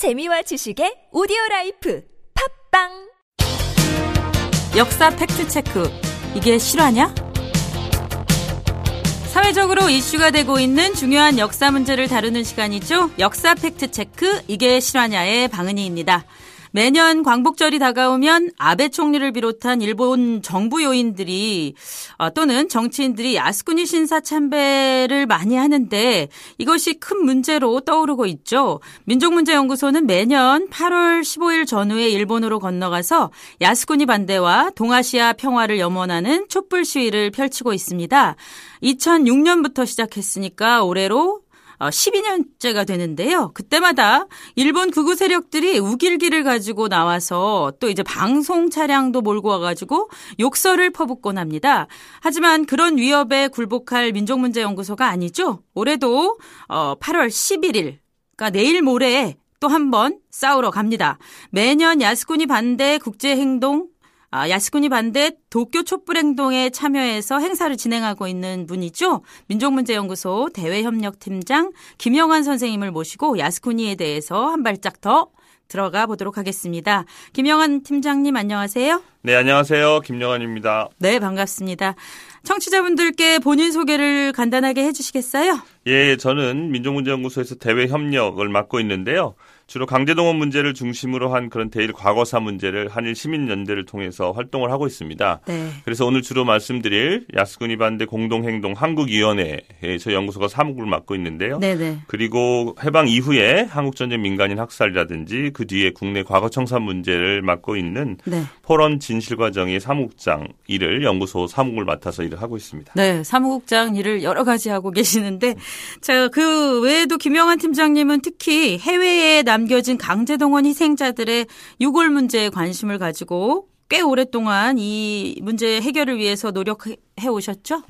재미와 지식의 오디오 라이프 팟빵 역사 팩트 체크. 이게 실화냐? 사회적으로 이슈가 되고 있는 중요한 역사 문제를 다루는 시간이죠. 역사 팩트 체크. 이게 실화냐의 방은희입니다. 매년 광복절이 다가오면 아베 총리를 비롯한 일본 정부 요인들이 어, 또는 정치인들이 야스쿠니 신사 참배를 많이 하는데 이것이 큰 문제로 떠오르고 있죠. 민족문제연구소는 매년 8월 15일 전후에 일본으로 건너가서 야스쿠니 반대와 동아시아 평화를 염원하는 촛불 시위를 펼치고 있습니다. 2006년부터 시작했으니까 올해로 12년째가 되는데요. 그때마다 일본 극우 세력들이 우길기를 가지고 나와서 또 이제 방송 차량도 몰고 와가지고 욕설을 퍼붓곤 합니다. 하지만 그런 위협에 굴복할 민족문제연구소가 아니죠. 올해도 8월 11일, 그러니까 내일 모레 또한 번 싸우러 갑니다. 매년 야스쿠니 반대 국제행동 아, 야스쿠니 반대 도쿄 촛불행동에 참여해서 행사를 진행하고 있는 분이죠. 민족문제연구소 대외협력팀장 김영환 선생님을 모시고 야스쿠니에 대해서 한 발짝 더 들어가 보도록 하겠습니다. 김영환 팀장님 안녕하세요. 네, 안녕하세요. 김영환입니다. 네, 반갑습니다. 청취자분들께 본인 소개를 간단하게 해주시겠어요? 예, 저는 민족문제연구소에서 대외협력을 맡고 있는데요. 주로 강제동원 문제를 중심으로 한 그런 대일 과거사 문제를 한일 시민연대를 통해서 활동을 하고 있습니다. 네. 그래서 오늘 주로 말씀드릴 야스쿠니 반대 공동행동 한국위원회에 저희 연구소가 사무국을 맡고 있는데요. 네네. 그리고 해방 이후에 한국전쟁 민간인 학살이라든지 그 뒤에 국내 과거청산 문제를 맡고 있는 네. 포런 진실과정의 사무국장 일을 연구소 사무국을 맡아서 일을 하고 있습니다. 네, 사무국장 일을 여러 가지 하고 계시는데, 자, 그 외에도 김영환 팀장님은 특히 해외에 남 겨진 강제동원 희생자들의 유골 문제에 관심을 가지고 꽤 오랫동안 이 문제 해결을 위해서 노력해 오셨죠?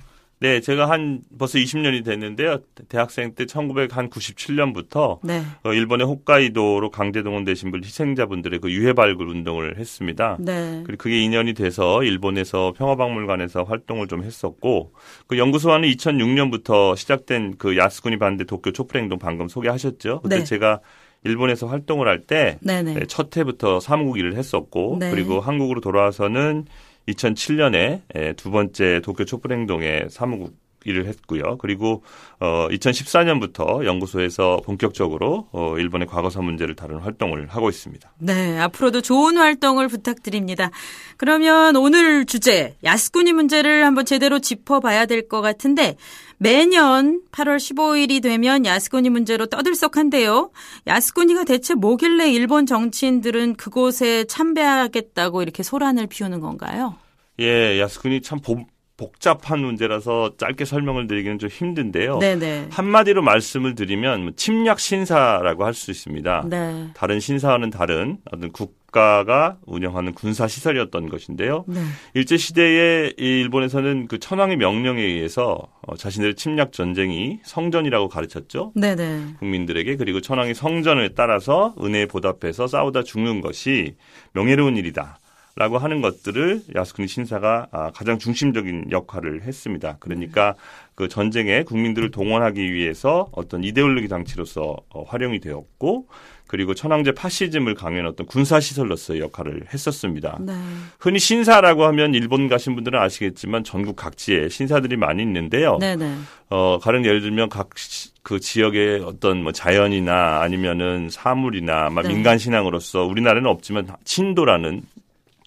네, 제가 한 벌써 20년이 됐는데요. 대학생 때 1997년부터 네. 어, 일본의 홋카이도로 강제동원 되신 분 희생자분들의 그 유해 발굴 운동을 했습니다. 네. 그리고 그게 인연이 돼서 일본에서 평화박물관에서 활동을 좀 했었고 그 연구소와는 2006년부터 시작된 그 야스쿠니 반대 도쿄 촛불 행동 방금 소개하셨죠. 그때 네. 제가 일본에서 활동을 할때 네네. 네, 첫 해부터 사무국 일을 했었고 네. 그리고 한국으로 돌아와서는 2007년에 두 번째 도쿄 촛불 행동에 사무국 일을 했고요. 그리고 어 2014년부터 연구소에서 본격적으로 어 일본의 과거사 문제를 다루는 활동을 하고 있습니다. 네, 앞으로도 좋은 활동을 부탁드립니다. 그러면 오늘 주제, 야스쿠니 문제를 한번 제대로 짚어봐야 될 것 같은데, 매년 8월 15일이 되면 야스쿠니 문제로 떠들썩한데요. 야스쿠니가 대체 뭐길래 일본 정치인들은 그곳에 참배하겠다고 이렇게 소란을 피우는 건가요? 예, 야스쿠니 참 보, 복잡한 문제라서 짧게 설명을 드리기는 좀 힘든데요. 네네. 한마디로 말씀을 드리면 뭐 침략 신사라고 할 수 있습니다. 네. 다른 신사와는 다른 어떤 국가가 운영하는 군사 시설이었던 것인데요. 네. 일제 시대에 이 일본에서는 그 천황의 명령에 의해서 어, 자신들의 침략 전쟁이 성전이라고 가르쳤죠. 네네. 국민들에게 그리고 천황의 성전을 따라서 은혜에 보답해서 싸우다 죽는 것이 명예로운 일이다. 라고 하는 것들을 야스쿠니 신사가 아, 가장 중심적인 역할을 했습니다. 그러니까 그 전쟁에 국민들을 동원하기 위해서 어떤 이데올로기 장치로서 어, 활용이 되었고 그리고 천황제 파시즘을 강요한 어떤 군사시설로서의 역할을 했었습니다. 네. 흔히 신사라고 하면 일본 가신 분들은 아시겠지만 전국 각지에 신사들이 많이 있는데요. 네 네. 어, 가령 예를 들면 각 그 지역의 어떤 뭐 자연이나 아니면은 사물이나 막 네. 민간 신앙으로서 우리나라는 없지만 친도라는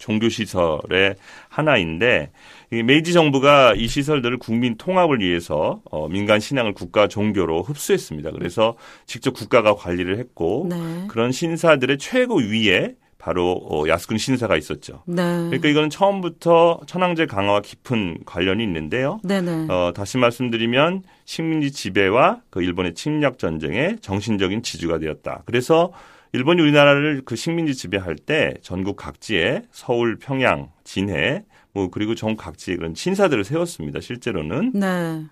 종교 시설의 하나인데 이 메이지 정부가 이 시설들을 국민 통합을 위해서 어, 민간 신앙을 국가 종교로 흡수했습니다. 그래서 직접 국가가 관리를 했고 네. 그런 신사들의 최고 위에 바로 어, 야스쿠니 신사가 있었죠. 네. 그러니까 이거는 처음부터 천황제 강화와 깊은 관련이 있는데요. 네네. 어, 다시 말씀드리면 식민지 지배와 그 일본의 침략 전쟁의 정신적인 지주가 되었다. 그래서 일본이 우리나라를 그 식민지 지배할 때 전국 각지에 서울, 평양, 진해, 뭐 그리고 전국 각지에 그런 신사들을 세웠습니다. 실제로는. 네.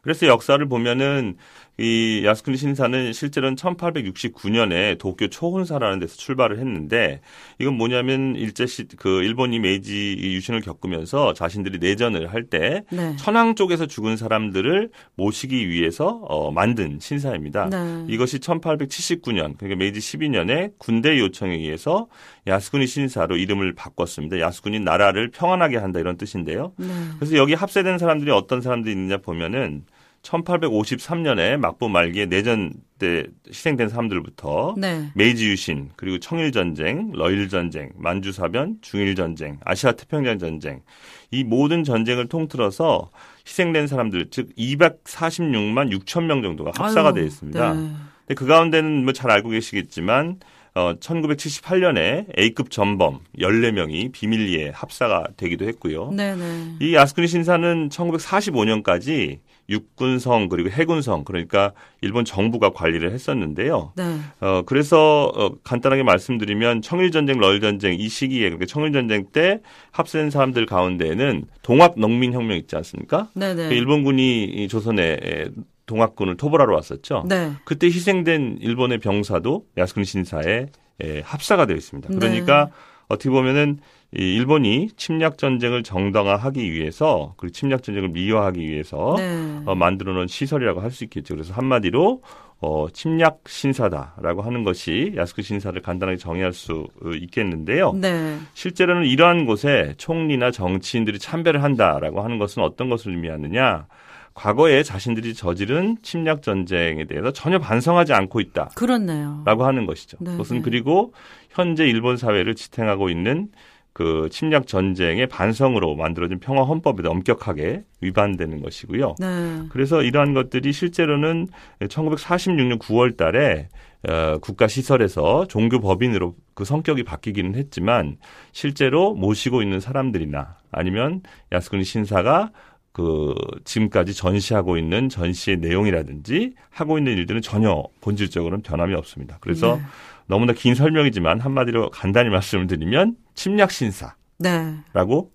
그래서 역사를 보면은 이 야스쿠니 신사는 실제로는 1869년에 도쿄 초혼사라는 데서 출발을 했는데 이건 뭐냐면 일제 시그 일본이 메이지 유신을 겪으면서 자신들이 내전을 할때 네. 천황 쪽에서 죽은 사람들을 모시기 위해서 어, 만든 신사입니다. 네. 이것이 1879년 그러니까 메이지 12년에 군대 요청에 의해서 야스쿠니 신사로 이름을 바꿨습니다. 야스쿠니 나라를 평안하게 한다 이런 뜻인데요. 네. 그래서 여기 합세된 사람들이 어떤 사람들이 있느냐 보면은 1853년에 막부 말기에 내전 때 희생된 사람들부터 네. 메이지 유신 그리고 청일 전쟁, 러일 전쟁, 만주 사변, 중일 전쟁, 아시아 태평양 전쟁 이 모든 전쟁을 통틀어서 희생된 사람들 즉 246만 6천 명 정도가 합사가 되어 있습니다. 네. 근데 그 가운데는 뭐 잘 알고 계시겠지만 어 1978년에 A급 전범 14명이 비밀리에 합사가 되기도 했고요. 네, 네. 이 야스쿠니 신사는 1945년까지 육군성 그리고 해군성 그러니까 일본 정부가 관리를 했었는데요. 네. 어 그래서 어 간단하게 말씀드리면 청일 전쟁, 러일 전쟁 이 시기에 그러니까 청일 전쟁 때 합세된 사람들 가운데에는 동학 농민 혁명 있지 않습니까? 네, 네. 그 일본군이 이 조선에 동학군을 토벌하러 왔었죠. 네. 그때 희생된 일본의 병사도 야스쿠니 신사에 에, 합사가 되어 있습니다. 네. 그러니까 어떻게 보면은 이 일본이 침략 전쟁을 정당화하기 위해서 그리고 침략 전쟁을 미화하기 위해서 네. 어, 만들어 놓은 시설이라고 할 수 있겠죠. 그래서 한마디로 어, 침략 신사다라고 하는 것이 야스쿠 신사를 간단하게 정의할 수 어, 있겠는데요. 네. 실제로는 이러한 곳에 총리나 정치인들이 참배를 한다라고 하는 것은 어떤 것을 의미하느냐? 과거에 자신들이 저지른 침략 전쟁에 대해서 전혀 반성하지 않고 있다라고 그렇네요. 하는 것이죠. 네, 그것은 네. 그리고 현재 일본 사회를 지탱하고 있는 그 침략 전쟁의 반성으로 만들어진 평화 헌법에 엄격하게 위반되는 것이고요. 네. 그래서 이러한 것들이 실제로는 1946년 9월 달에 어, 국가 시설에서 종교 법인으로 그 성격이 바뀌기는 했지만 실제로 모시고 있는 사람들이나 아니면 야스쿠니 신사가 그 지금까지 전시하고 있는 전시의 내용이라든지 하고 있는 일들은 전혀 본질적으로는 변함이 없습니다. 그래서 네. 너무나 긴 설명이지만 한마디로 간단히 말씀을 드리면 침략 신사라고 네.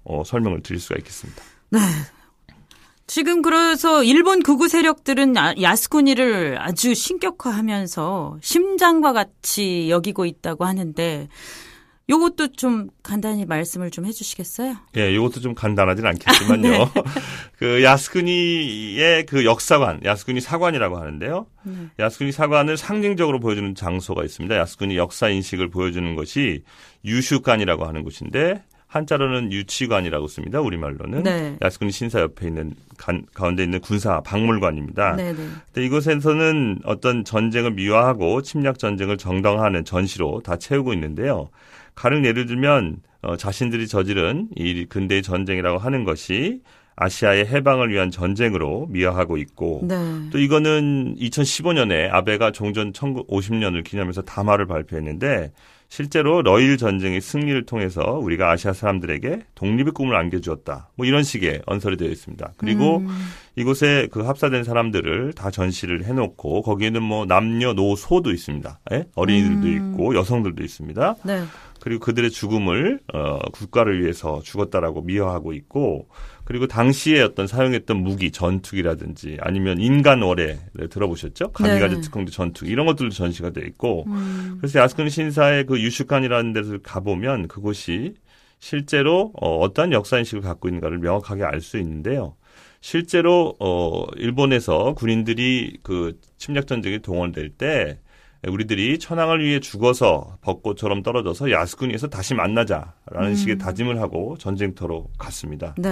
어, 설명을 드릴 수가 있겠습니다. 지금 그래서 일본 극우 세력들은 아- 야스쿠니를 아주 신격화하면서 심장과 같이 여기고 있다고 하는데 요것도 좀 간단히 말씀을 좀 해주시겠어요? 예, 이것도 좀 간단하진 않겠지만요. 그 야스쿠니의 그 역사관, 야스쿠니 사관이라고 하는데요. 야스쿠니 사관을 상징적으로 보여주는 장소가 있습니다. 야스쿠니 역사 인식을 보여주는 것이 유슈관이라고 하는 곳인데 한자로는 유치관이라고 씁니다. 우리말로는 네. 야스쿠니 신사 옆에 있는 간- 가운데 있는 군사 박물관입니다. 네 네. 근데 이곳에서는 어떤 전쟁을 미화하고 침략 전쟁을 정당화하는 전시로 다 채우고 있는데요. 가령 예를 들면 어, 자신들이 저지른 이 근대의 전쟁이라고 하는 것이 아시아의 해방을 위한 전쟁으로 미화하고 있고 네. 또 이거는 2015년에 아베가 종전 1950년을 기념해서 담화를 발표했는데 실제로 러일 전쟁의 승리를 통해서 우리가 아시아 사람들에게 독립의 꿈을 안겨주었다. 뭐 이런 식의 언설이 되어 있습니다. 그리고 음. 이곳에 그 합사된 사람들을 다 전시를 해놓고 거기에는 뭐 남녀 노소도 있습니다. 예? 어린이들도 있고 여성들도 있습니다. 네. 그리고 그들의 죽음을 어, 국가를 위해서 죽었다라고 미화하고 있고 그리고 당시에 어떤 사용했던 무기 전투기라든지 아니면 인간 어뢰를 들어보셨죠? 가미가제 네. 특공대 전투기 이런 것들도 전시가 돼 있고 음. 그래서 야스쿠니 신사의 그 유슈칸이라는 데를 가보면 그곳이 실제로 어, 어떠한 역사 인식을 갖고 있는가를 명확하게 알 수 있는데요. 실제로 어 일본에서 군인들이 그 침략 전쟁에 동원될 때 우리들이 천황을 위해 죽어서 벚꽃처럼 떨어져서 야스쿠니에서 다시 만나자라는 식의 다짐을 하고 전쟁터로 갔습니다. 네.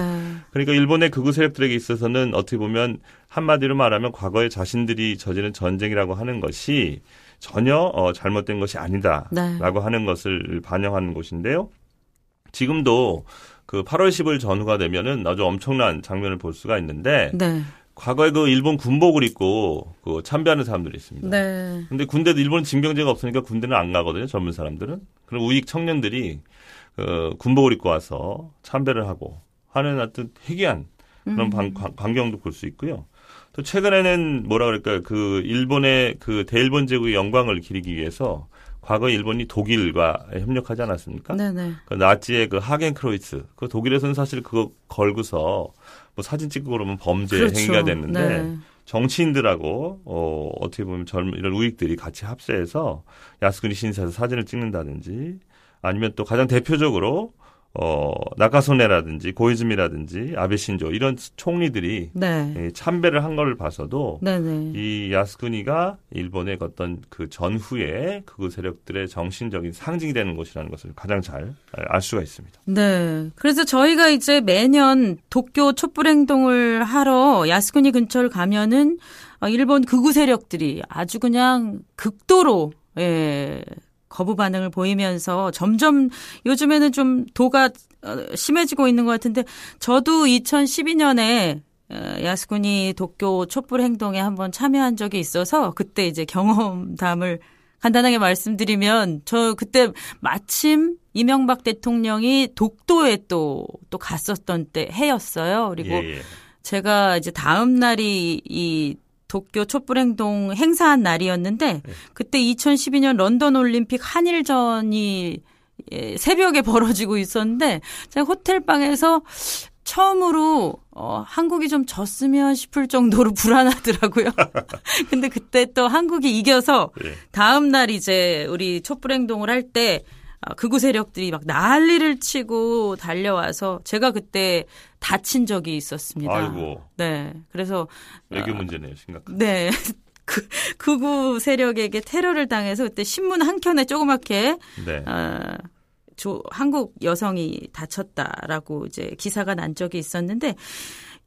그러니까 일본의 극우 세력들에게 있어서는 어떻게 보면 한마디로 말하면 과거에 자신들이 저지른 전쟁이라고 하는 것이 전혀 어, 잘못된 것이 아니다라고 네. 하는 것을 반영하는 곳인데요. 지금도 그 8월 10일 전후가 되면은 아주 엄청난 장면을 볼 수가 있는데 네. 과거에 그 일본 군복을 입고 그 참배하는 사람들이 있습니다. 네. 근데 군대도 일본은 징병제가 없으니까 군대는 안 가거든요. 젊은 사람들은. 그럼 우익 청년들이 그 군복을 입고 와서 참배를 하고 하는 어떤 희귀한 그런 방- 관- 광경도 볼 수 있고요. 또 최근에는 뭐라 그럴까요? 그 일본의 그 대일본 제국의 영광을 기리기 위해서 과거 일본이 독일과 협력하지 않았습니까? 네네. 그 나치의 그 하겐크로이츠 그 독일에서는 사실 그거 걸고서 뭐 사진 찍고 그러면 범죄 그렇죠. 행위가 됐는데 네. 정치인들하고 어, 어떻게 보면 젊은 이런 우익들이 같이 합세해서 야스쿠니 신사에서 사진을 찍는다든지 아니면 또 가장 대표적으로 어, 나카소네라든지 고이즈미라든지 아베 신조 이런 총리들이 네. 예, 참배를 한 거를 봐서도 네네. 이 야스쿠니가 일본의 어떤 그 전후의 극우 세력들의 정신적인 상징이 되는 곳이라는 것을 가장 잘 알 수가 있습니다. 네. 그래서 저희가 이제 매년 도쿄 촛불 행동을 하러 야스쿠니 근처를 가면은 어, 일본 극우 세력들이 아주 그냥 극도로 예. 거부 반응을 보이면서 점점 요즘에는 좀 도가 어, 심해지고 있는 것 같은데 저도 2012년에 어, 야스쿠니 도쿄 촛불 행동에 한번 참여한 적이 있어서 그때 이제 경험담을 간단하게 말씀드리면 저 그때 마침 이명박 대통령이 독도에 또 또 갔었던 때 해였어요. 그리고 예, 예. 제가 이제 다음 날이 이 도쿄 촛불행동 행사한 날이었는데 그때 2012년 런던 올림픽 한일전이 예, 새벽에 벌어지고 있었는데 제가 호텔 방에서 처음으로 어, 한국이 좀 졌으면 싶을 정도로 불안하더라고요. 근데 그때 또 한국이 이겨서 예. 다음 날 이제 우리 촛불 행동을 할때 아, 극우 세력들이 막 난리를 치고 달려와서 제가 그때 다친 적이 있었습니다. 아이고 네. 그래서 외교 문제네요, 심각한. 네. 그, 극우 세력에게 테러를 당해서 그때 신문 한 켠에 조그맣게 네. 아, 조, 한국 여성이 다쳤다라고 이제 기사가 난 적이 있었는데 어,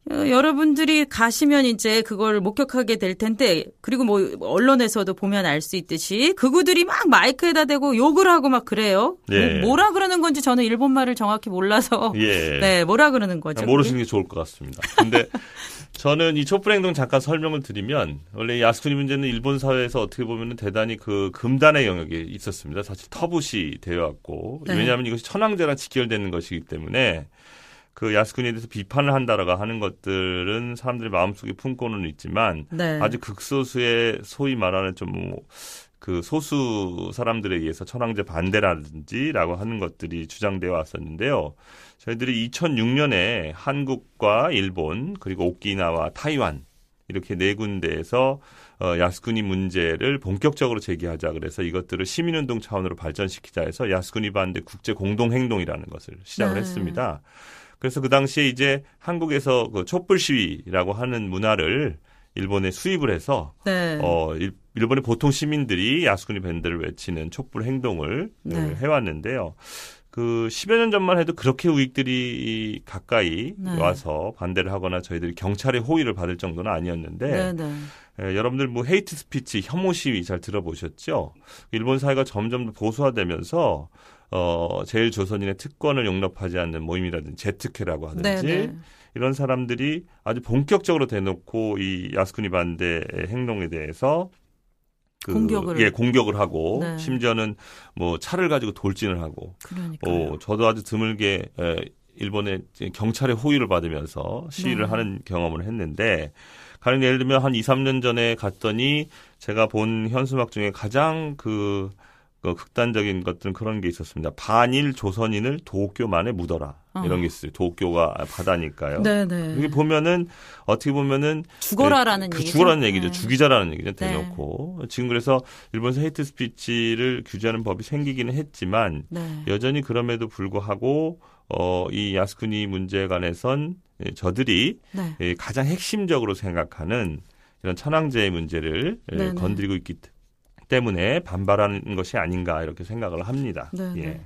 여러분들이 가시면 이제 그걸 목격하게 될 텐데 그리고 뭐 언론에서도 보면 알 수 있듯이 극우들이 막 마이크에다 대고 욕을 하고 막 그래요. 예. 뭐, 라 그러는 건지 저는 일본 말을 정확히 몰라서 예. 네 뭐라 그러는 거죠? 모르시는 게 좋을 것 같습니다. 근데 저는 이 촛불 행동 잠깐 설명을 드리면 원래 이 야스쿠니 문제는 일본 사회에서 어떻게 보면 대단히 그 금단의 영역에 있었습니다. 사실 터부시 되어왔고 네. 왜냐하면 이것이 천황제랑 직결되는 것이기 때문에 그 야스쿠니에 대해서 비판을 한다라고 하는 것들은 사람들이 마음속에 품고는 있지만 네. 아주 극소수의 소위 말하는 좀그 소수 사람들에 의해서 천황제 반대라든지라고 하는 것들이 주장되어 왔었는데요. 저희들이 2006년에 한국과 일본 그리고 오키나와 타이완 이렇게 네 군데에서 어, 야스쿠니 문제를 본격적으로 제기하자 그래서 이것들을 시민운동 차원으로 발전시키자 해서 야스쿠니 반대 국제 공동 행동이라는 것을 시작을 네. 했습니다. 그래서 그 당시에 이제 한국에서 그 촛불 시위라고 하는 문화를 일본에 수입을 해서 네. 어, 일, 일본의 보통 시민들이 야스쿠니 반대를 외치는 촛불 행동을 네. 네, 해왔는데요. 그 10여 년 전만 해도 그렇게 우익들이 가까이 네. 와서 반대를 하거나 저희들이 경찰의 호위를 받을 정도는 아니었는데 네, 네. 예, 여러분들 뭐 헤이트 스피치, 혐오 시위 잘 들어보셨죠? 일본 사회가 점점 더 보수화되면서 어, 제일 조선인의 특권을 용납하지 않는 모임이라든지 제트케라고 하든지 네, 네. 이런 사람들이 아주 본격적으로 대놓고 이 야스쿠니 반대 행동에 대해서 그, 공격을. 예, 공격을 하고 네. 심지어는 뭐 차를 가지고 돌진을 하고 그러니까요. 어, 저도 아주 드물게 에, 일본의 경찰의 호의를 받으면서 시위를 네. 하는 경험을 했는데 가령 예를 들면 한 2, 3년 전에 갔더니 제가 본 현수막 중에 가장 그, 그 극단적인 것들은 그런 게 있었습니다. 반일 조선인을 도쿄만에 묻어라. 이런 어. 게 있어요. 도쿄가 바다니까요. 네, 네. 여기 보면은 어떻게 보면은 죽어라라는 그 얘기죠. 죽어라는 얘기죠. 네. 죽이자라는 얘기죠. 네. 대놓고 지금 그래서 일본에서 헤이트 스피치를 규제하는 법이 생기기는 했지만 네. 여전히 그럼에도 불구하고 어, 이 야스쿠니 문제에 관해선 예, 저들이 네. 예, 가장 핵심적으로 생각하는 이런 천황제의 문제를 예, 네네. 건드리고 있기 때문에 반발하는 것이 아닌가 이렇게 생각을 합니다. 네네. 예.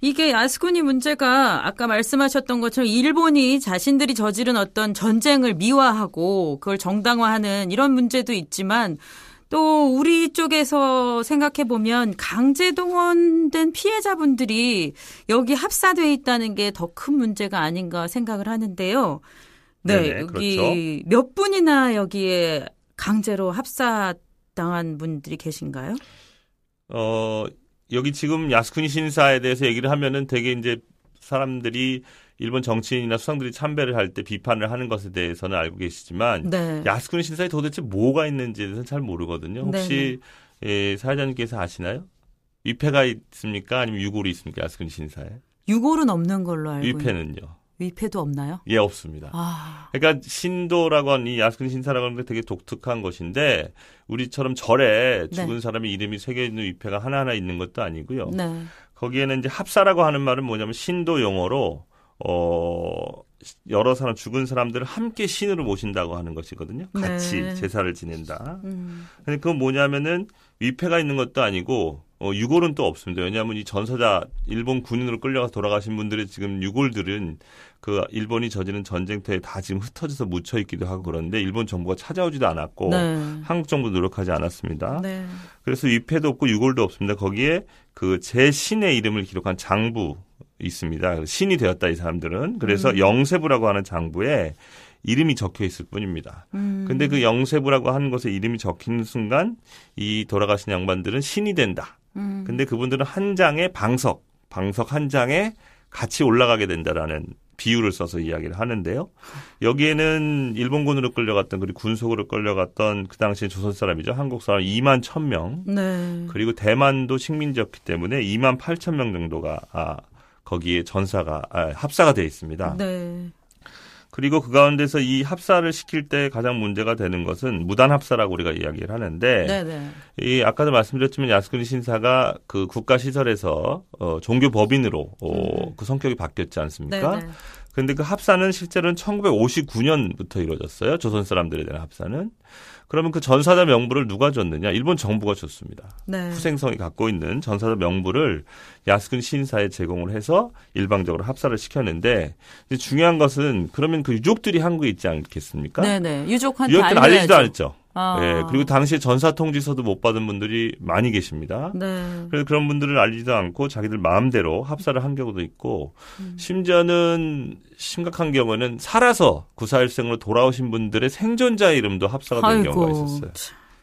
이게 야스쿠니 문제가 아까 말씀하셨던 것처럼 일본이 자신들이 저지른 어떤 전쟁을 미화하고 그걸 정당화하는 이런 문제도 있지만 또 우리 쪽에서 생각해 보면 강제 동원된 피해자분들이 여기 합사돼 있다는 게 더 큰 문제가 아닌가 생각을 하는데요. 네, 네네, 여기 그렇죠. 몇 분이나 여기에 강제로 합사 당한 분들이 계신가요? 어, 여기 지금 야스쿠니 신사에 대해서 얘기를 하면은 되게 이제 사람들이 일본 정치인이나 수상들이 참배를 할 때 비판을 하는 것에 대해서는 알고 계시지만 네. 야스쿠니 신사에 도대체 뭐가 있는지에 대해서는 잘 모르거든요. 혹시 예, 사회자님께서 아시나요? 위패가 있습니까? 아니면 유골이 있습니까? 야스쿠니 신사에? 유골은 없는 걸로 알고 있- 위패는요. 위패도 없나요? 예, 없습니다. 아, 그러니까 신도라고 하는 이 야스쿠니 신사라고 하는 게 되게 독특한 것인데 우리처럼 절에 죽은 네. 사람의 이름이 새겨 있는 위패가 하나하나 있는 것도 아니고요. 네. 거기에는 이제 합사라고 하는 말은 뭐냐면 신도 용어로 어 여러 사람 죽은 사람들을 함께 신으로 모신다고 하는 것이거든요. 같이 네. 제사를 지낸다. 음, 근데 그건 뭐냐면은 위패가 있는 것도 아니고 어, 유골은 또 없습니다. 왜냐하면 이 전사자 일본 군인으로 끌려가서 돌아가신 분들의 지금 유골들은 그 일본이 저지른 전쟁터에 다 지금 흩어져서 묻혀 있기도 하고 그런데 일본 정부가 찾아오지도 않았고 네. 한국 정부 노력하지 않았습니다. 네. 그래서 위패도 없고 유골도 없습니다. 거기에 그 제 신의 이름을 기록한 장부 있습니다. 신이 되었다 이 사람들은 그래서 음. 영세부라고 하는 장부에 이름이 적혀 있을 뿐입니다. 음, 근데 그 영세부라고 하는 것에 이름이 적히는 순간 이 돌아가신 양반들은 신이 된다. 음, 근데 그분들은 한 장의 방석, 방석 한 장에 같이 올라가게 된다라는 비유를 써서 이야기를 하는데요. 여기에는 일본군으로 끌려갔던 그리고 군속으로 끌려갔던 그 당시에 조선 사람이죠. 한국 사람 2만 1000명. 네. 그리고 대만도 식민지였기 때문에 2만 8천 명 정도가 아, 거기에 전사가 아, 합사가 돼 있습니다. 네. 그리고 그 가운데서 이 합사를 시킬 때 가장 문제가 되는 것은 무단 합사라고 우리가 이야기를 하는데 네. 네. 이 아까도 말씀드렸지만 야스쿠니 신사가 그 국가 시설에서 어, 종교 법인으로 어, 그 성격이 바뀌었지 않습니까? 네. 네. 그런데 그 합사는 실제로는 1959년부터 이루어졌어요. 조선 사람들에 대한 합사는. 그러면 그 전사자 명부를 누가 줬느냐? 일본 정부가 줬습니다. 네. 후생성이 갖고 있는 전사자 명부를 야스쿠니 신사에 제공을 해서 일방적으로 합사를 시켰는데 중요한 것은 그러면 그 유족들이 한국에 있지 않겠습니까? 네네. 유족한테 유족들. 알리지도 않았죠. 아. 예, 그리고 당시에 전사 통지서도 못 받은 분들이 많이 계십니다. 네. 그래서 그런 분들을 알리지도 않고 자기들 마음대로 합사를 한 경우도 있고 음. 심지어는 심각한 경우는 살아서 구사일생으로 돌아오신 분들의 생존자 이름도 합사가 된 경우가 있었어요.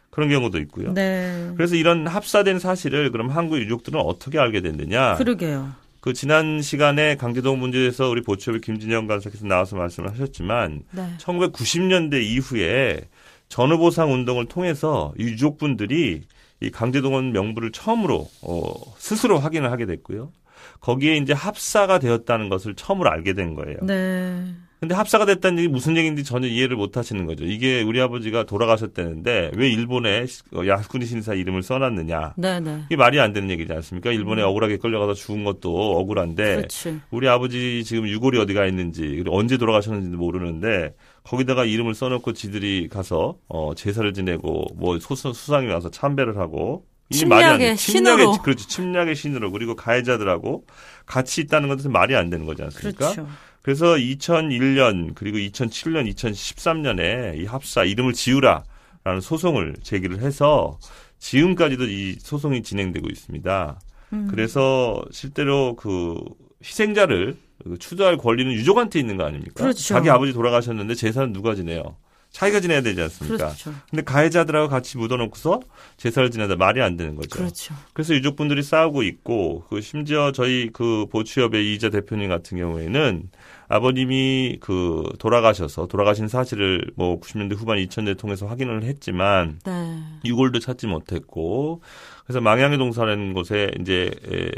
그런 경우도 있고요. 네. 그래서 이런 합사된 사실을 그럼 한국 유족들은 어떻게 알게 됐느냐? 그러게요. 그 지난 시간에 강제동 문제에서 우리 보초비 김진영 간사께서 나와서 말씀을 하셨지만 네. 1990년대 이후에 전후보상 운동을 통해서 이 유족분들이 이 강제동원 명부를 처음으로 어, 스스로 확인을 하게 됐고요. 거기에 이제 합사가 되었다는 것을 처음으로 알게 된 거예요. 네. 근데 합사가 됐다는 얘기 무슨 얘기인지 전혀 이해를 못 하시는 거죠. 이게 우리 아버지가 돌아가셨다는데 왜 일본에 야스쿠니 신사 이름을 써놨느냐. 네네. 이게 말이 안 되는 얘기지 않습니까? 일본에 억울하게 끌려가서 죽은 것도 억울한데 그렇지. 우리 아버지 지금 유골이 어디가 있는지 그리고 언제 돌아가셨는지도 모르는데 거기다가 이름을 써놓고 지들이 가서 어 제사를 지내고 뭐 소수, 수상이 와서 참배를 하고 이게 말이 안 돼. 침략의 신으로. 그렇죠. 침략의 신으로 그리고 가해자들하고 같이 있다는 것은 말이 안 되는 거지 않습니까? 그렇죠. 그래서 2001년 그리고 2007년, 2013년에 이 합사 이름을 지우라라는 소송을 제기를 해서 지금까지도 이 소송이 진행되고 있습니다. 음. 그래서 실제로 그 희생자를 그 추도할 권리는 유족한테 있는 거 아닙니까? 그렇죠. 자기 아버지 돌아가셨는데 재산은 누가 지내요? 자기가 지내야 되지 않습니까? 그렇죠. 근데 가해자들하고 같이 묻어놓고서 제사를 지내다 말이 안 되는 거죠. 그렇죠. 그래서 유족분들이 싸우고 있고 그 심지어 저희 그 보추협의 이자 대표님 같은 경우에는 아버님이 그 돌아가셔서 돌아가신 사실을 뭐 90년대 후반 2000년대 통해서 확인을 했지만 네. 유골도 찾지 못했고 그래서 망향의 동사라는 곳에 이제 에,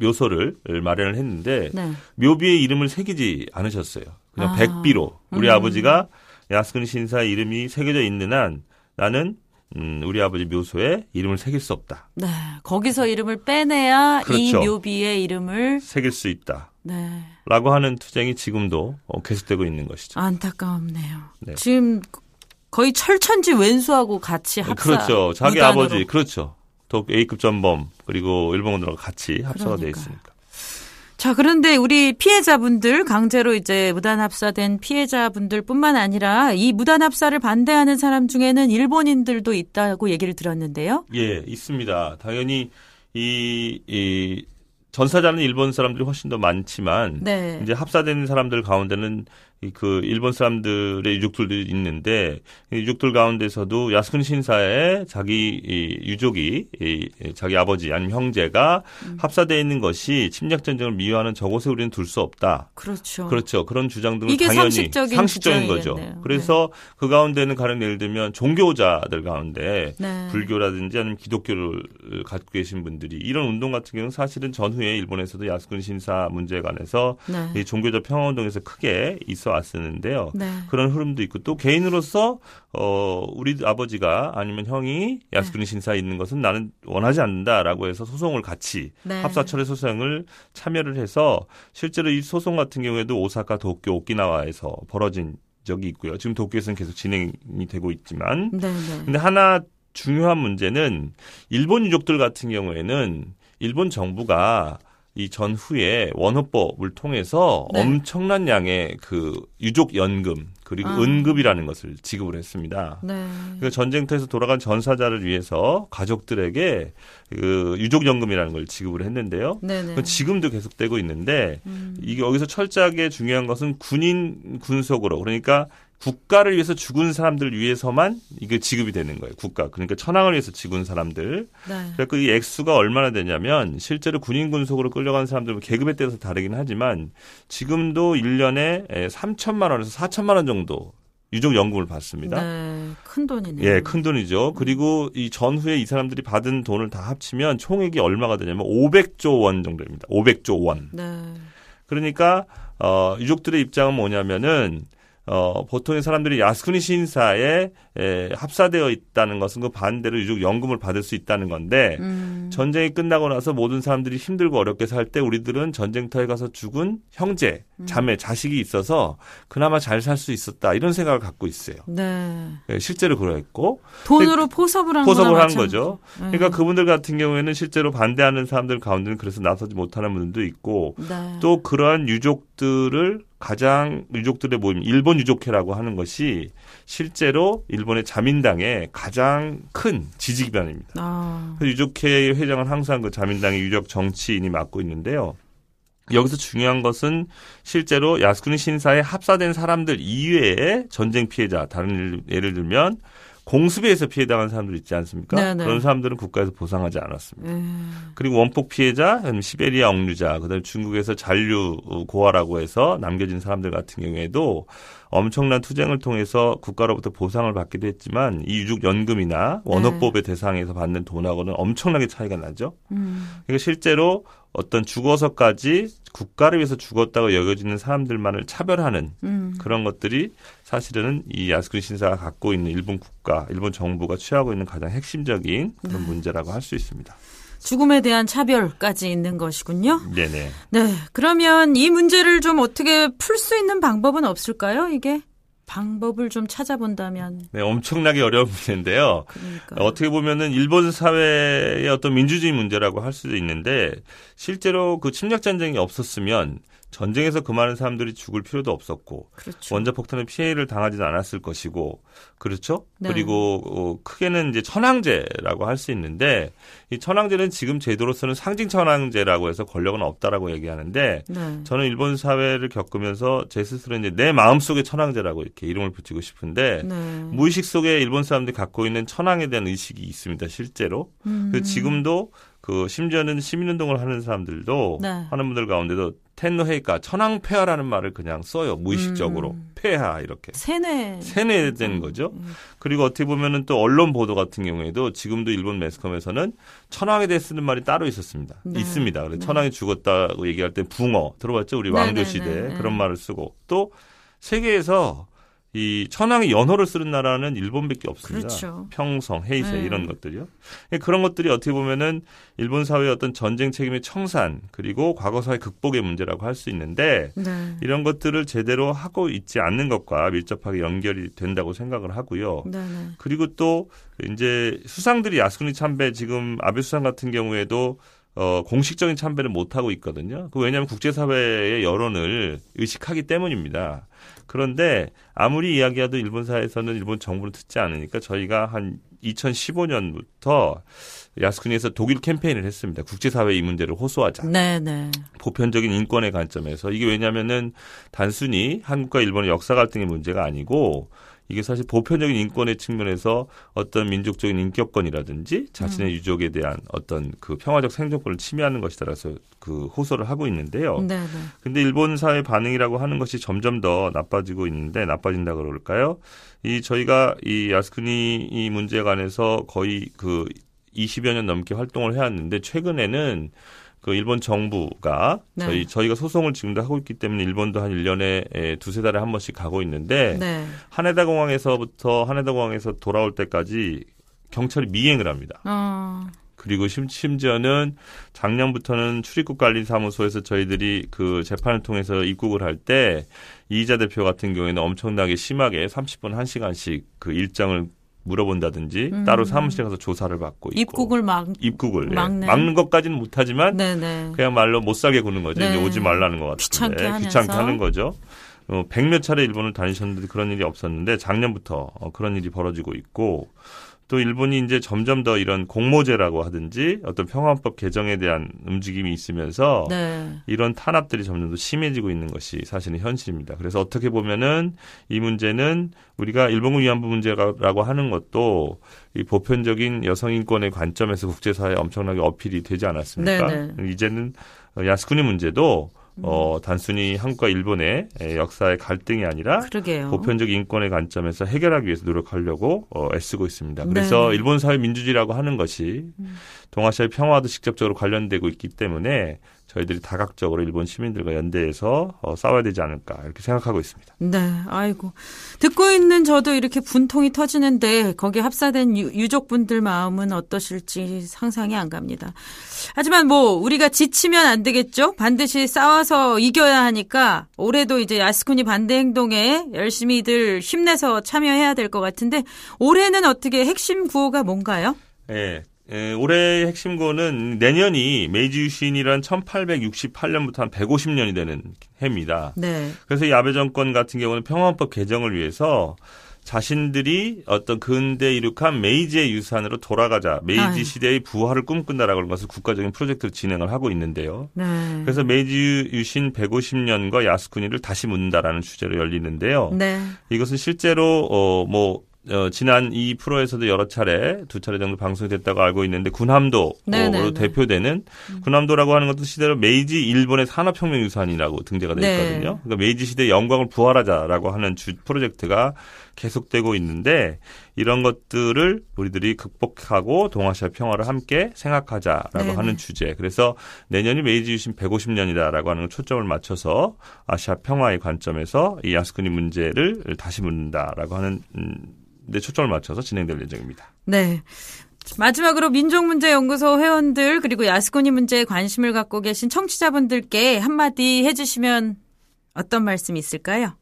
묘소를 마련을 했는데 네. 묘비의 이름을 새기지 않으셨어요. 그냥 아. 백비로 우리 음. 아버지가 야스쿠니 신사의 이름이 새겨져 있는 한 나는 음, 우리 아버지 묘소에 이름을 새길 수 없다. 네. 거기서 이름을 빼내야 이 그렇죠. 묘비의 이름을 새길 수 있다. 네. 라고 하는 투쟁이 지금도 어, 계속되고 있는 것이죠. 안타깝네요. 네. 지금 거의 철천지 왼수하고 같이 합사. 그렇죠. 자기 무단으로. 아버지, 그렇죠. 독 A급 전범 그리고 일본군들하고 같이 합사가 돼 그러니까요. 있으니까. 자, 그런데 우리 피해자분들, 강제로 이제 무단합사된 피해자분들뿐만 아니라 이 무단합사를 반대하는 사람 중에는 일본인들도 있다고 얘기를 들었는데요. 예, 있습니다. 당연히 이, 이 전사자는 일본 사람들이 훨씬 더 많지만 네. 이제 합사된 사람들 가운데는 그 일본 사람들의 유족들도 있는데 유족들 가운데서도 야스쿠니 신사에 자기 이 유족이 이 자기 아버지 아니면 형제가 음. 합사되어 있는 것이 침략 전쟁을 미화하는 저곳에 우리는 둘 수 없다. 그렇죠. 그렇죠. 그런 주장들은 당연히 상식적인, 상식적인 거죠. 그래서 네. 그 가운데는 가령 예를 들면 종교자들 가운데 네. 불교라든지 아니면 기독교를 갖고 계신 분들이 이런 운동 같은 경우는 사실은 전후에 일본에서도 야스쿠니 신사 문제에 관해서 네. 이 종교적 평화 운동에서 크게 있어 왔었는데요. 네. 그런 흐름도 있고 또 개인으로서 어 우리 아버지가 아니면 형이 야스쿠니 네. 신사에 있는 것은 나는 원하지 않는다라고 해서 소송을 같이 네. 합사철의 소송을 참여를 해서 실제로 이 소송 같은 경우에도 오사카, 도쿄, 오키나와에서 벌어진 적이 있고요. 지금 도쿄에서는 계속 진행이 되고 있지만 네, 네. 근데 하나 중요한 문제는 일본 유족들 같은 경우에는 일본 정부가 이 전후에 원호법을 통해서 네. 엄청난 양의 그 유족 연금 그리고 아. 은급이라는 것을 지급을 했습니다. 네. 그러니까 전쟁터에서 돌아간 전사자를 위해서 가족들에게 그 유족 연금이라는 걸 지급을 했는데요. 네네. 지금도 계속되고 있는데 음. 이게 여기서 철저하게 중요한 것은 군인 군속으로 그러니까 국가를 위해서 죽은 사람들 위해서만 이게 지급이 되는 거예요. 국가. 그러니까 천황을 위해서 죽은 사람들. 네. 그래서 이 액수가 얼마나 되냐면 실제로 군인 군속으로 끌려간 사람들은 계급에 따라서 다르긴 하지만 지금도 1년에 3천만 원에서 4천만 원 정도 유족 연금을 받습니다. 네, 큰 돈이네요. 예, 큰 돈이죠. 그리고 이 전후에 이 사람들이 받은 돈을 다 합치면 총액이 얼마가 되냐면 500조 원 정도입니다. 500조 원. 네. 그러니까 어 유족들의 입장은 뭐냐면은 어, 보통의 사람들이 야스쿠니 신사에 에, 합사되어 있다는 것은 그 반대로 유족 연금을 받을 수 있다는 건데 음. 전쟁이 끝나고 나서 모든 사람들이 힘들고 어렵게 살 때 우리들은 전쟁터에 가서 죽은 형제, 음. 자매, 자식이 있어서 그나마 잘 살 수 있었다 이런 생각을 갖고 있어요. 네. 네 실제로 그랬고 돈으로 포섭을 한 포섭을 한 거죠. 네. 그러니까 그분들 같은 경우에는 실제로 반대하는 사람들 가운데는 그래서 나서지 못하는 분들도 있고 네. 또 그러한 유족들을 가장 유족들의 모임 일본 유족회라고 하는 것이 실제로 일본의 자민당의 가장 큰 지지 기반입니다. 아. 유족회 회장은 항상 그 자민당의 유력 정치인이 맡고 있는데요. 여기서 중요한 것은 실제로 야스쿠니 신사에 합사된 사람들 이외에 전쟁 피해자 다른 예를 들면 공습에서 피해당한 사람들 있지 않습니까? 네네. 그런 사람들은 국가에서 보상하지 않았습니다. 음. 그리고 원폭 피해자, 시베리아 억류자, 그다음에 중국에서 잔류 고아라고 해서 남겨진 사람들 같은 경우에도 엄청난 투쟁을 통해서 국가로부터 보상을 받기도 했지만 이 유족 연금이나 원어법의 네. 대상에서 받는 돈하고는 엄청나게 차이가 나죠. 음. 그러니까 실제로 어떤 죽어서까지 국가를 위해서 죽었다고 여겨지는 사람들만을 차별하는 음. 그런 것들이 사실은 이 야스쿠니 신사가 갖고 있는 일본 국가, 일본 정부가 취하고 있는 가장 핵심적인 그런 네. 문제라고 할 수 있습니다. 죽음에 대한 차별까지 있는 것이군요. 네네. 네. 그러면 이 문제를 좀 어떻게 풀 수 있는 방법은 없을까요? 이게? 방법을 좀 찾아본다면. 네, 엄청나게 어려운 문제인데요. 그러니까. 어떻게 보면은 일본 사회의 어떤 민주주의 문제라고 할 수도 있는데 실제로 그 침략 전쟁이 없었으면 전쟁에서 그 많은 사람들이 죽을 필요도 없었고 그렇죠. 원자 폭탄의 피해를 당하지는 않았을 것이고 그렇죠. 네. 그리고 어, 크게는 이제 천황제라고 할 수 있는데 이 천황제는 지금 제도로서는 상징 천황제라고 해서 권력은 없다라고 얘기하는데 네. 저는 일본 사회를 겪으면서 제 스스로 이제 내 마음 속에 천황제라고 이렇게 이름을 붙이고 싶은데 네. 무의식 속에 일본 사람들이 갖고 있는 천황에 대한 의식이 있습니다 실제로. 음. 그 지금도 그 심지어는 시민운동을 하는 사람들도 네. 하는 분들 가운데도 텐노헤이카 천황폐하라는 말을 그냥 써요 무의식적으로 음. 폐하 이렇게 세뇌 세뇌된 음. 거죠. 음. 그리고 어떻게 보면은 또 언론 보도 같은 경우에도 지금도 일본 매스컴에서는 천황에 대해 쓰는 말이 따로 있었습니다. 네. 있습니다. 그래서 네. 천황이 죽었다고 얘기할 때 붕어 들어봤죠? 우리 네, 왕조 네, 시대 네, 그런 말을 쓰고 또 세계에서 이 천황의 연호를 쓰는 나라는 일본밖에 없습니다. 그렇죠. 평성, 헤이세 네. 이런 것들이요. 예, 그런 것들이 어떻게 보면은 일본 사회의 어떤 전쟁 책임의 청산 그리고 과거 사회 극복의 문제라고 할 수 있는데 네. 이런 것들을 제대로 하고 있지 않는 것과 밀접하게 연결이 된다고 생각을 하고요. 네. 네. 그리고 또 이제 수상들이 야스쿠니 참배 지금 아베 수상 같은 경우에도 어, 공식적인 참배를 못하고 있거든요. 그 왜냐하면 국제사회의 여론을 의식하기 때문입니다. 그런데 아무리 이야기해도 일본 사회에서는 일본 정부를 듣지 않으니까 저희가 한 2015년부터 야스쿠니에서 독일 캠페인을 했습니다. 국제사회 이 문제를 호소하자. 네, 네. 보편적인 인권의 관점에서 이게 왜냐하면은 단순히 한국과 일본의 역사 갈등의 문제가 아니고 이게 사실 보편적인 인권의 측면에서 어떤 민족적인 인격권이라든지 자신의 음. 유족에 대한 어떤 그 평화적 생존권을 침해하는 것이다라서 그 호소를 하고 있는데요. 네, 네. 근데 일본 사회 반응이라고 하는 것이 점점 더 나빠지고 있는데 나빠진다 그럴까요? 이 저희가 이 야스쿠니 이 문제에 관해서 거의 그 20여 년 넘게 활동을 해왔는데 최근에는 그 일본 정부가 네. 저희 저희가 소송을 지금도 하고 있기 때문에 일본도 한 1년에 에, 두세 달에 한 번씩 가고 있는데 네. 하네다 공항에서부터 하네다 공항에서 돌아올 때까지 경찰이 미행을 합니다. 어, 그리고 심, 심지어는 작년부터는 출입국 관리 사무소에서 저희들이 그 재판을 통해서 입국을 할 때 이희자 대표 같은 경우에는 엄청나게 심하게 30분 1시간씩 그 일정을 물어본다든지 음. 따로 사무실에 가서 조사를 받고 있고 입국을 막. 입국을 예. 막는. 막는 것까지는 못하지만 네, 네. 그냥 말로 못 살게 구는 거죠. 네. 이제 오지 말라는 것 같은데 귀찮게 하면서. 귀찮게 하는 거죠. 어, 백몇 차례 일본을 다니셨는데 그런 일이 없었는데 작년부터 어, 그런 일이 벌어지고 있고 또 일본이 이제 점점 더 이런 공모제라고 하든지 어떤 평화헌법 개정에 대한 움직임이 있으면서 네. 이런 탄압들이 점점 더 심해지고 있는 것이 사실은 현실입니다. 그래서 어떻게 보면은 이 문제는 우리가 일본군 위안부 문제라고 하는 것도 이 보편적인 여성 인권의 관점에서 국제사회에 엄청나게 어필이 되지 않았습니까? 네 네. 이제는 야스쿠니 문제도 어, 단순히 한국과 일본의 에, 역사의 갈등이 아니라 그러게요. 보편적 인권의 관점에서 해결하기 위해서 노력하려고 어, 애쓰고 있습니다. 그래서 네. 일본 사회 민주주의라고 하는 것이 동아시아의 평화도 직접적으로 관련되고 있기 때문에 저희들이 다각적으로 일본 시민들과 연대해서 어, 싸워야 되지 않을까 이렇게 생각하고 있습니다. 네, 아이고. 듣고 있는 저도 이렇게 분통이 터지는데 거기에 합사된 유, 유족분들 마음은 어떠실지 상상이 안 갑니다. 하지만 뭐 우리가 지치면 안 되겠죠? 반드시 싸워서 이겨야 하니까 올해도 이제 야스쿠니 반대 행동에 열심히들 힘내서 참여해야 될 것 같은데 올해는 어떻게 핵심 구호가 뭔가요? 예. 예, 올해의 핵심 고는 내년이 메이지 유신이란 1868년부터 한 150년이 되는 해입니다. 네. 그래서 이 아베 정권 같은 경우는 평화헌법 개정을 위해서 자신들이 어떤 근대 이룩한 메이지의 유산으로 돌아가자. 메이지 아유. 시대의 부활을 꿈꾼다라고 하는 것을 국가적인 프로젝트를 진행을 하고 있는데요. 네. 그래서 메이지 유신 150년과 야스쿠니를 다시 묻는다라는 주제로 열리는데요. 네. 이것은 실제로 어뭐 어, 지난 이 프로에서도 여러 차례 두 차례 정도 방송이 됐다고 알고 있는데 군함도로 네네네. 대표되는 군함도라고 하는 것도 시대로 메이지 일본의 산업혁명 유산이라고 등재가 돼 네. 있거든요. 그러니까 메이지 시대 영광을 부활하자라고 하는 주 프로젝트가 계속되고 있는데 이런 것들을 우리들이 극복하고 동아시아 평화를 함께 생각하자라고 네네. 하는 주제. 그래서 내년이 메이지 유신 150년이다라고 하는 초점을 맞춰서 아시아 평화의 관점에서 이 야스쿠니 문제를 다시 묻는다라고 하는 음, 데 초점을 맞춰서 진행될 예정입니다. 네. 마지막으로 민족문제연구소 회원들 그리고 야스쿠니 문제에 관심을 갖고 계신 청취자분들께 한마디 해주시면 어떤 말씀이 있을까요?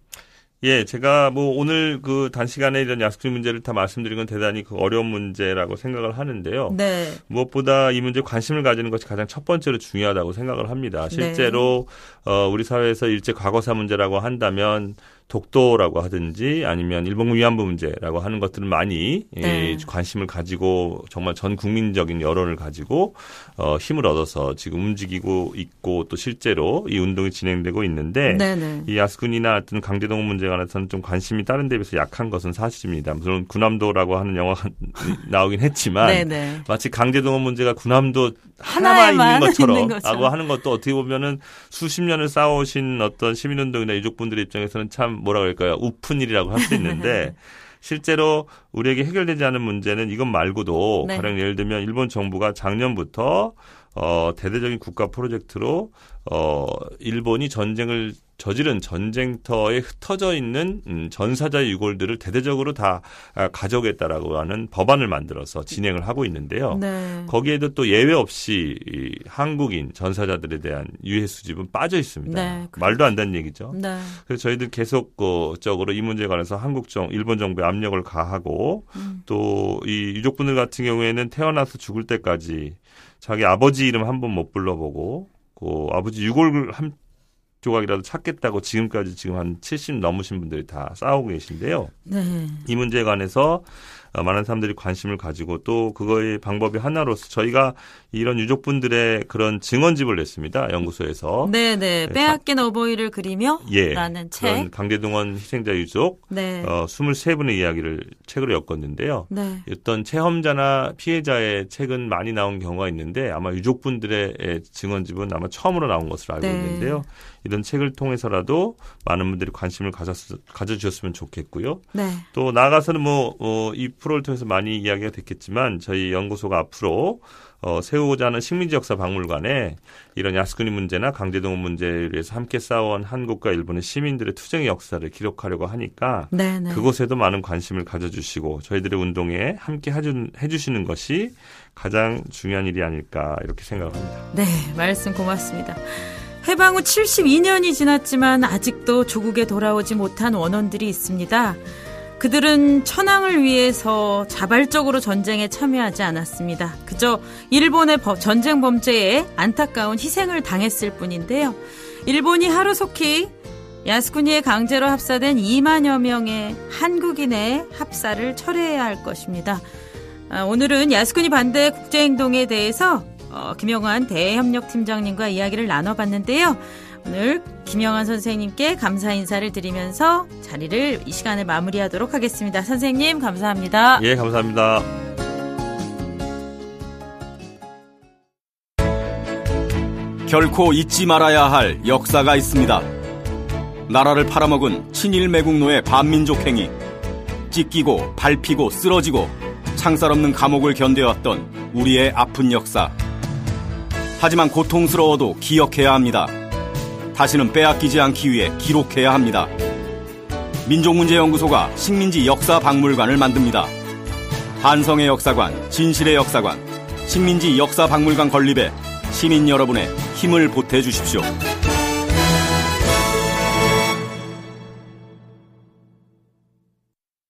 예, 제가 뭐 오늘 그 단시간에 이런 야스쿠니 문제를 다 말씀드린 건 대단히 그 어려운 문제라고 생각을 하는데요. 네. 무엇보다 이 문제에 관심을 가지는 것이 가장 첫 번째로 중요하다고 생각을 합니다. 실제로 어, 우리 사회에서 일제 과거사 문제라고 한다면 독도라고 하든지 아니면 일본군 위안부 문제라고 하는 것들은 많이 네. 예, 관심을 가지고 정말 전 국민적인 여론을 가지고 어, 힘을 얻어서 지금 움직이고 있고 또 실제로 이 운동이 진행되고 있는데 네네. 이 야스군이나 어떤 강제동원 문제에 관해서는 좀 관심이 다른 데 비해서 약한 것은 사실입니다. 물론 군함도라고 하는 영화가 나오긴 했지만 네네. 마치 강제동원 문제가 군함도 하나만 있는 것처럼 있는. 라고 하는 것도 어떻게 보면은 수십 년을 쌓아오신 어떤 시민운동이나 유족분들 입장에서는 참 뭐라 그럴까요? 우픈 일이라고 할 수 있는데 실제로 우리에게 해결되지 않은 문제는 이것 말고도 네. 가령 예를 들면 일본 정부가 작년부터 어, 대대적인 국가 프로젝트로 어, 일본이 전쟁을 저지른 전쟁터에 흩어져 있는 음, 전사자 유골들을 대대적으로 다 아, 가져오겠다라고 하는 법안을 만들어서 진행을 하고 있는데요. 네. 거기에도 또 예외 없이 이 한국인 전사자들에 대한 유해 수집은 빠져 있습니다. 네, 그렇죠. 말도 안 되는 얘기죠. 네. 그래서 저희들 계속적으로 이 문제에 관해서 한국 정, 일본 정부에 압력을 가하고 음. 또이 유족분들 같은 경우에는 태어나서 죽을 때까지 자기 아버지 이름 한 번 못 불러보고 그 아버지 유골 한 조각이라도 찾겠다고 지금까지 지금 한 70 넘으신 분들이 다 싸우고 계신데요. 네. 이 문제에 관해서 어, 많은 사람들이 관심을 가지고 또 그거의 방법이 하나로서 저희가 이런 유족분들의 그런 증언집을 냈습니다. 연구소에서. 네네. 네. 빼앗긴 어버이를 그리며 예, 라는 책. 강제동원 희생자 유족 네. 어, 23분의 이야기를 책으로 엮었는데요. 네. 어떤 체험자나 피해자의 책은 많이 나온 경우가 있는데 아마 유족분들의 증언집은 아마 처음으로 나온 것으로 알고 네. 있는데요. 이런 책을 통해서라도 많은 분들이 관심을 가졌, 가져주셨으면 좋겠고요. 네. 또 나아가서는 뭐, 어, 이 프로를 통해서 많이 이야기가 됐겠지만 저희 연구소가 앞으로 어, 세우고자 하는 식민지 역사 박물관에 이런 야스쿠니 문제나 강제동원 문제에 위해서 함께 싸워온 한국과 일본의 시민들의 투쟁의 역사를 기록하려고 하니까 네네. 네. 그곳에도 많은 관심을 가져주시고 저희들의 운동에 함께 해주, 해주시는 것이 가장 중요한 일이 아닐까 이렇게 생각합니다. 네, 말씀 고맙습니다. 해방 후 72년이 지났지만 아직도 조국에 돌아오지 못한 원원들이 있습니다. 그들은 천황을 위해서 자발적으로 전쟁에 참여하지 않았습니다. 그저 일본의 전쟁 범죄에 안타까운 희생을 당했을 뿐인데요. 일본이 하루속히 야스쿠니에 강제로 합사된 2만여 명의 한국인의 합사를 철회해야 할 것입니다. 아, 오늘은 야스쿠니 반대 국제행동에 대해서 어, 김영환 대협력팀장님과 이야기를 나눠봤는데요. 오늘 김영환 선생님께 감사 인사를 드리면서 자리를 이 시간에 마무리하도록 하겠습니다. 선생님 감사합니다. 예, 감사합니다. 결코 잊지 말아야 할 역사가 있습니다. 나라를 팔아먹은 친일 매국노의 반민족 행위, 찢기고 밟히고 쓰러지고 창살 없는 감옥을 견뎌왔던 우리의 아픈 역사. 하지만 고통스러워도 기억해야 합니다. 다시는 빼앗기지 않기 위해 기록해야 합니다. 민족문제연구소가 식민지 역사 박물관을 만듭니다. 반성의 역사관, 진실의 역사관, 식민지 역사 박물관 건립에 시민 여러분의 힘을 보태 주십시오.